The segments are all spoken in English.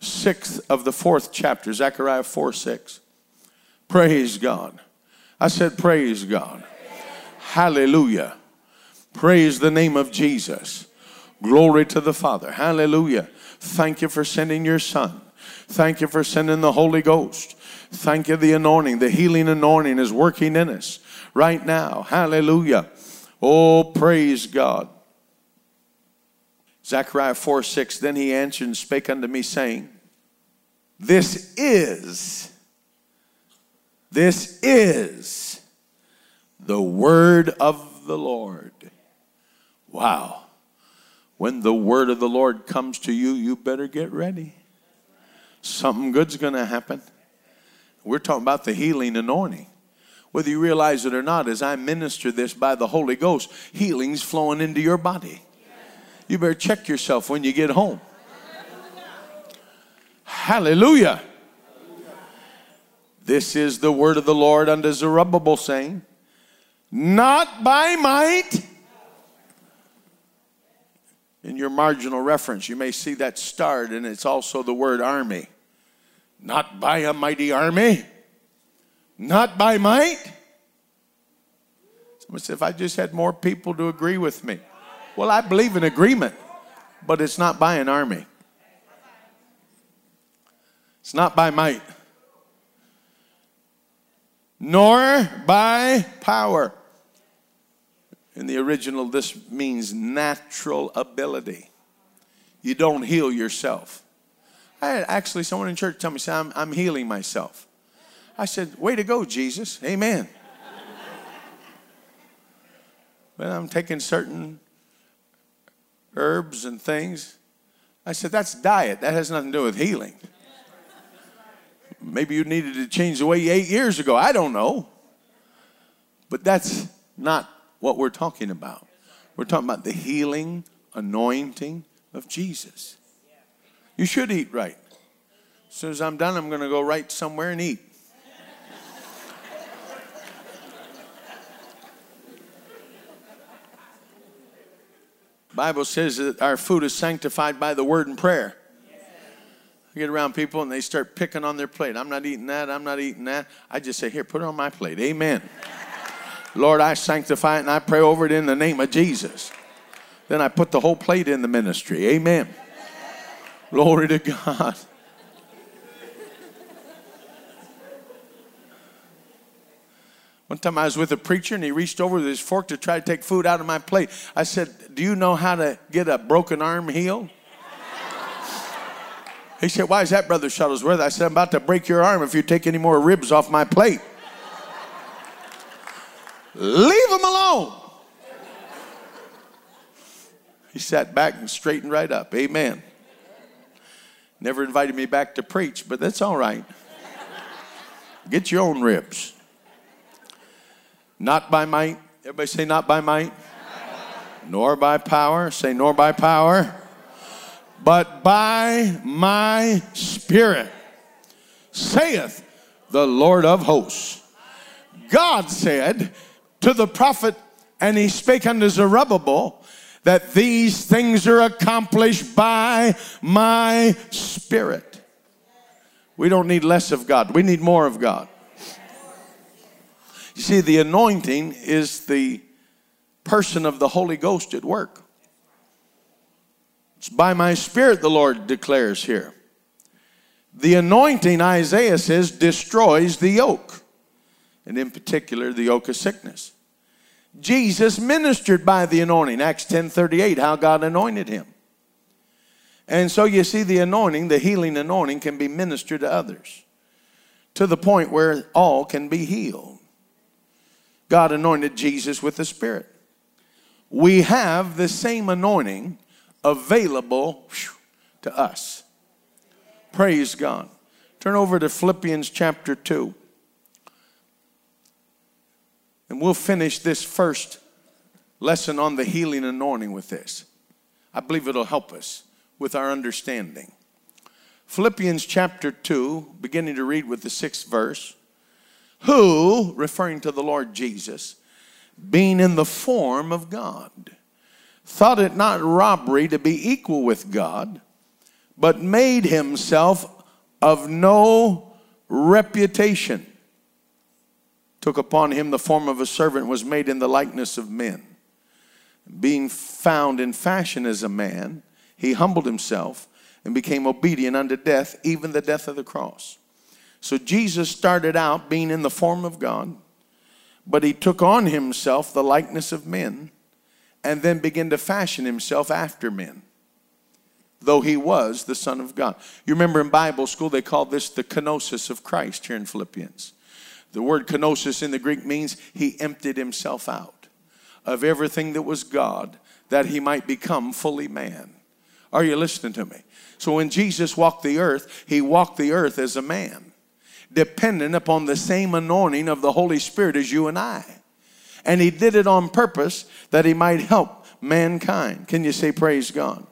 6 of the fourth chapter, Zechariah 4 6. Praise God. I said, Praise God. Hallelujah. Praise the name of Jesus. Glory to the Father. Hallelujah. Thank you for sending your Son. Thank you for sending the Holy Ghost. Thank you, the anointing, the healing anointing is working in us right now. Hallelujah. Oh, praise God. Zechariah 4 6. Then he answered and spake unto me, saying, This is, this is the word of the Lord. Wow. When the word of the Lord comes to you, you better get ready. Something good's going to happen. We're talking about the healing anointing. Whether you realize it or not, as I minister this by the Holy Ghost, healing's flowing into your body. You better check yourself when you get home. Hallelujah. This is the word of the Lord unto Zerubbabel, saying, Not by might. In your marginal reference, you may see that starred, and it's also the word army. Not by a mighty army, not by might. Someone said, if I just had more people to agree with me. Well, I believe in agreement, but it's not by an army. It's not by might, nor by power. In the original, this means natural ability. You don't heal yourself. I had actually someone in church tell me, say, I'm, I'm healing myself. I said, Way to go, Jesus. Amen. but I'm taking certain herbs and things. I said, That's diet. That has nothing to do with healing. Maybe you needed to change the way ate years ago. I don't know. But that's not what we're talking about. We're talking about the healing anointing of Jesus. You should eat right. As soon as I'm done, I'm going to go right somewhere and eat. Bible says that our food is sanctified by the word and prayer. I get around people and they start picking on their plate. I'm not eating that. I'm not eating that. I just say, here, put it on my plate. Amen. Lord, I sanctify it and I pray over it in the name of Jesus. Then I put the whole plate in the ministry. Amen. Glory to God. One time I was with a preacher and he reached over with his fork to try to take food out of my plate. I said, Do you know how to get a broken arm healed? He said, Why is that, Brother Shuttlesworth? I said, I'm about to break your arm if you take any more ribs off my plate. Leave him alone. He sat back and straightened right up. Amen. Never invited me back to preach, but that's all right. Get your own ribs. Not by might. Everybody say, not by might. Nor by power. Say, nor by power. But by my spirit, saith the Lord of hosts. God said to the prophet, and he spake unto Zerubbabel, that these things are accomplished by my spirit. We don't need less of God, we need more of God. You see, the anointing is the person of the Holy Ghost at work. It's by my spirit, the Lord declares here. The anointing, Isaiah says, destroys the yoke, and in particular, the yoke of sickness. Jesus ministered by the anointing, Acts 10 38, how God anointed him. And so you see, the anointing, the healing anointing, can be ministered to others to the point where all can be healed. God anointed Jesus with the Spirit. We have the same anointing available to us. Praise God. Turn over to Philippians chapter 2. And we'll finish this first lesson on the healing anointing with this. I believe it'll help us with our understanding. Philippians chapter 2, beginning to read with the sixth verse. Who, referring to the Lord Jesus, being in the form of God, thought it not robbery to be equal with God, but made himself of no reputation. Took upon him the form of a servant, was made in the likeness of men. Being found in fashion as a man, he humbled himself and became obedient unto death, even the death of the cross. So Jesus started out being in the form of God, but he took on himself the likeness of men and then begin to fashion himself after men, though he was the Son of God. You remember in Bible school, they called this the kenosis of Christ here in Philippians. The word kenosis in the Greek means he emptied himself out of everything that was God that he might become fully man. Are you listening to me? So when Jesus walked the earth, he walked the earth as a man, dependent upon the same anointing of the Holy Spirit as you and I. And he did it on purpose that he might help mankind. Can you say, Praise God?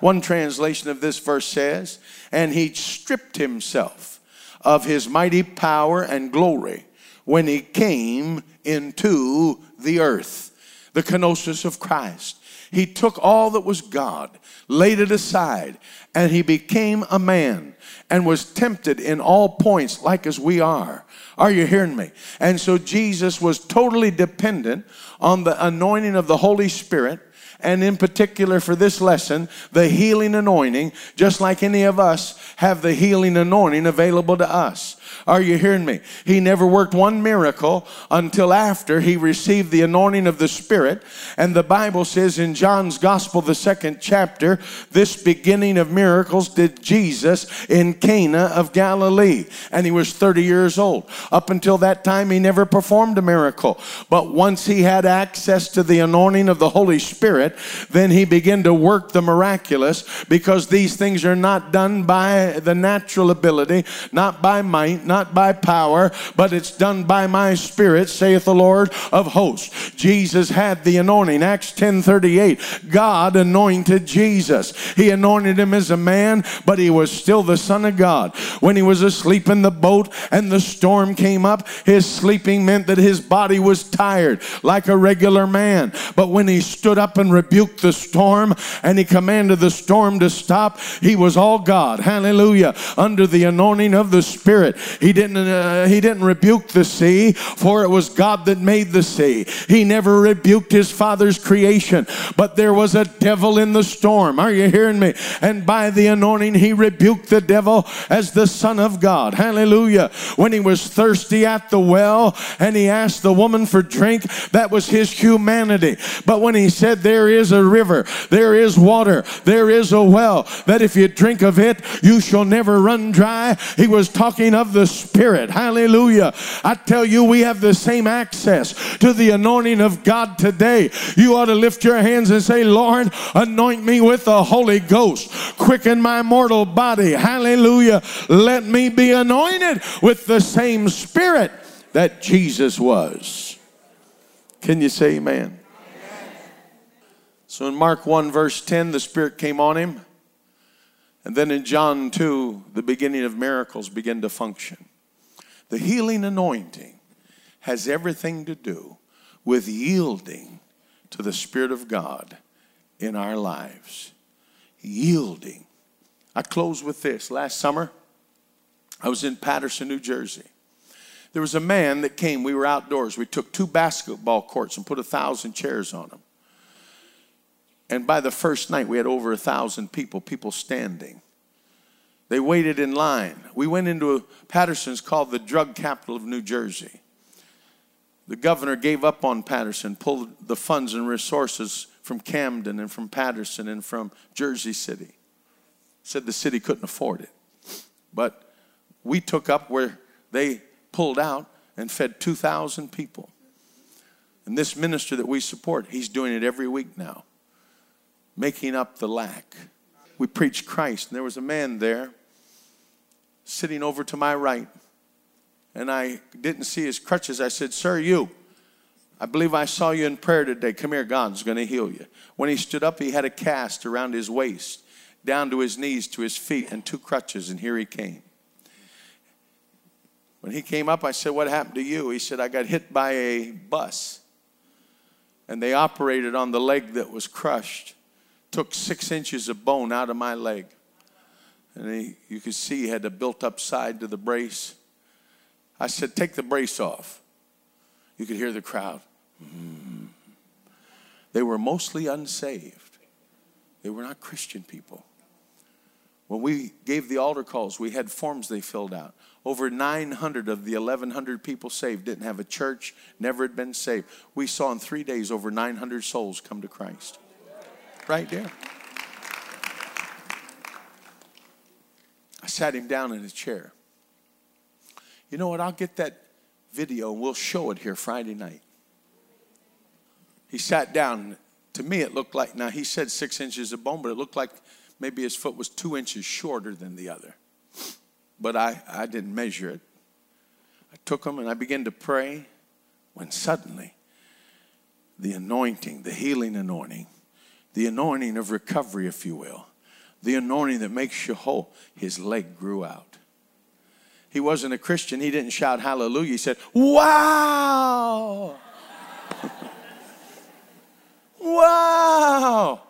One translation of this verse says, And he stripped himself of his mighty power and glory when he came into the earth. The kenosis of Christ. He took all that was God, laid it aside, and he became a man and was tempted in all points like as we are. Are you hearing me? And so Jesus was totally dependent on the anointing of the Holy Spirit and in particular for this lesson, the healing anointing, just like any of us have the healing anointing available to us. Are you hearing me? He never worked one miracle until after he received the anointing of the Spirit. And the Bible says in John's Gospel, the second chapter, this beginning of miracles did Jesus in Cana of Galilee. And he was 30 years old. Up until that time, he never performed a miracle. But once he had access to the anointing of the Holy Spirit, then he began to work the miraculous because these things are not done by the natural ability, not by might, not by power, but it's done by my spirit, saith the Lord of hosts. Jesus had the anointing. Acts 10:38. God anointed Jesus. He anointed him as a man, but he was still the Son of God. When he was asleep in the boat and the storm came up, his sleeping meant that his body was tired, like a regular man. But when he stood up and rebuked the storm and he commanded the storm to stop, he was all God. Hallelujah. Under the anointing of the Spirit. He didn't, uh, he didn't rebuke the sea, for it was God that made the sea. He never rebuked his father's creation, but there was a devil in the storm. Are you hearing me? And by the anointing, he rebuked the devil as the Son of God. Hallelujah. When he was thirsty at the well and he asked the woman for drink, that was his humanity. But when he said, There is a river, there is water, there is a well, that if you drink of it, you shall never run dry, he was talking of the Spirit. Hallelujah. I tell you, we have the same access to the anointing of God today. You ought to lift your hands and say, Lord, anoint me with the Holy Ghost. Quicken my mortal body. Hallelujah. Let me be anointed with the same Spirit that Jesus was. Can you say amen? So in Mark 1, verse 10, the Spirit came on him. And then in John 2, the beginning of miracles began to function. The healing anointing has everything to do with yielding to the Spirit of God in our lives. Yielding. I close with this. Last summer, I was in Paterson, New Jersey. There was a man that came. We were outdoors. We took two basketball courts and put a thousand chairs on them. And by the first night, we had over a thousand people, people standing. They waited in line. We went into a, Paterson's called the drug capital of New Jersey. The governor gave up on Paterson, pulled the funds and resources from Camden and from Paterson and from Jersey City. Said the city couldn't afford it. But we took up where they pulled out and fed 2,000 people. And this minister that we support, he's doing it every week now, making up the lack. We preached Christ, and there was a man there sitting over to my right, and I didn't see his crutches. I said, Sir, you, I believe I saw you in prayer today. Come here, God's going to heal you. When he stood up, he had a cast around his waist, down to his knees, to his feet, and two crutches, and here he came. When he came up, I said, What happened to you? He said, I got hit by a bus. And they operated on the leg that was crushed, took six inches of bone out of my leg. And he, you could see he had a built up side to the brace. I said, Take the brace off. You could hear the crowd. Mm-hmm. They were mostly unsaved, they were not Christian people. When we gave the altar calls, we had forms they filled out. Over 900 of the 1,100 people saved didn't have a church, never had been saved. We saw in three days over 900 souls come to Christ. Right there. I sat him down in a chair. You know what? I'll get that video and we'll show it here Friday night. He sat down. To me, it looked like, now he said six inches of bone, but it looked like maybe his foot was two inches shorter than the other. But I, I didn't measure it. I took him and I began to pray when suddenly the anointing, the healing anointing, the anointing of recovery, if you will, the anointing that makes you whole, his leg grew out. He wasn't a Christian. He didn't shout hallelujah. He said, Wow! wow!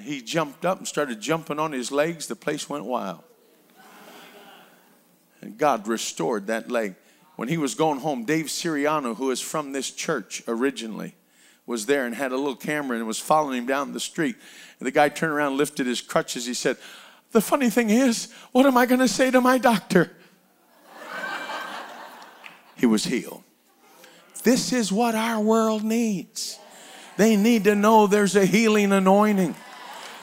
He jumped up and started jumping on his legs. The place went wild. And God restored that leg. When he was going home, Dave Siriano, who is from this church originally, was there and had a little camera and was following him down the street. And the guy turned around, lifted his crutches. He said, The funny thing is, what am I going to say to my doctor? he was healed. This is what our world needs. They need to know there's a healing anointing.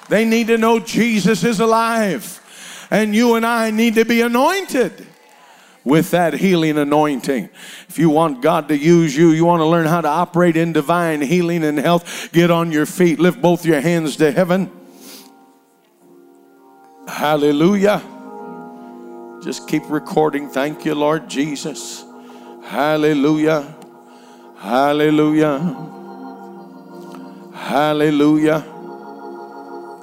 They need to know Jesus is alive. And you and I need to be anointed with that healing anointing. If you want God to use you, you want to learn how to operate in divine healing and health, get on your feet, lift both your hands to heaven. Hallelujah. Just keep recording. Thank you, Lord Jesus. Hallelujah. Hallelujah. Hallelujah.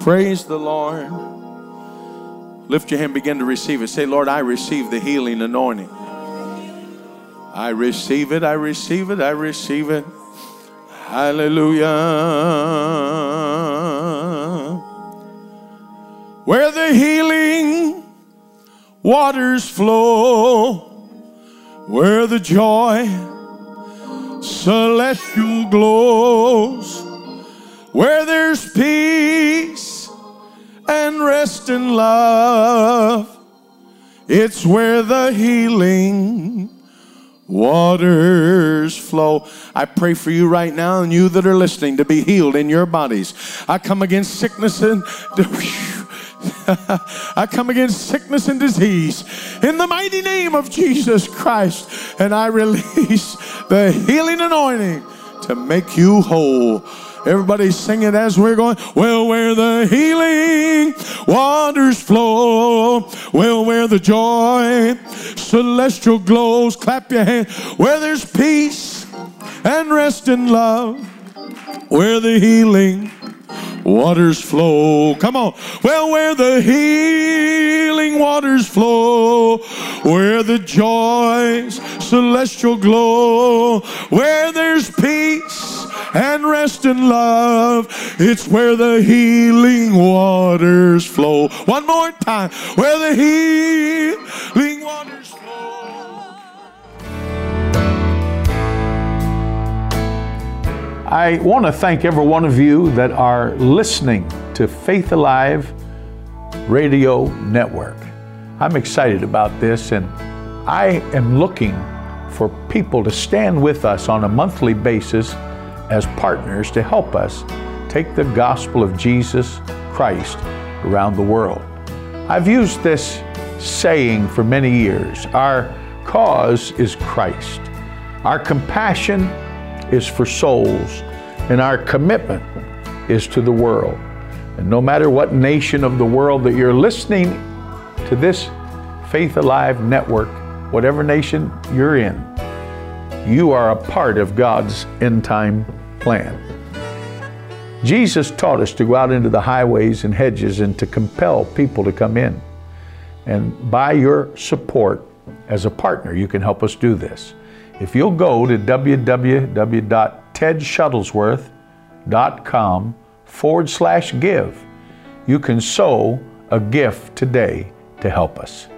Praise the Lord. Lift your hand, begin to receive it. Say, Lord, I receive the healing anointing. I receive it, I receive it, I receive it. Hallelujah. Where the healing waters flow, where the joy celestial glows, where there's peace in love, it's where the healing waters flow. I pray for you right now and you that are listening to be healed in your bodies. I come against sickness and I come against sickness and disease in the mighty name of Jesus Christ and I release the healing anointing to make you whole. Everybody sing it as we're going. Well, where the healing waters flow, well, where the joy celestial glows, clap your hands. Where there's peace and rest in love, where the healing waters flow. Come on. Well, where the healing waters flow, where the joys celestial glow, where there's peace and rest in love, it's where the healing waters flow. One more time. Where the healing waters flow. I want to thank every one of you that are listening to Faith Alive Radio Network. I'm excited about this, and I am looking for people to stand with us on a monthly basis as partners to help us take the gospel of Jesus Christ around the world. I've used this saying for many years our cause is Christ, our compassion is for souls, and our commitment is to the world. And no matter what nation of the world that you're listening to this Faith Alive Network, whatever nation you're in, you are a part of God's end time plan. Jesus taught us to go out into the highways and hedges and to compel people to come in. And by your support as a partner, you can help us do this. If you'll go to www.tedshuttlesworth.com forward slash give, you can sow a gift today to help us.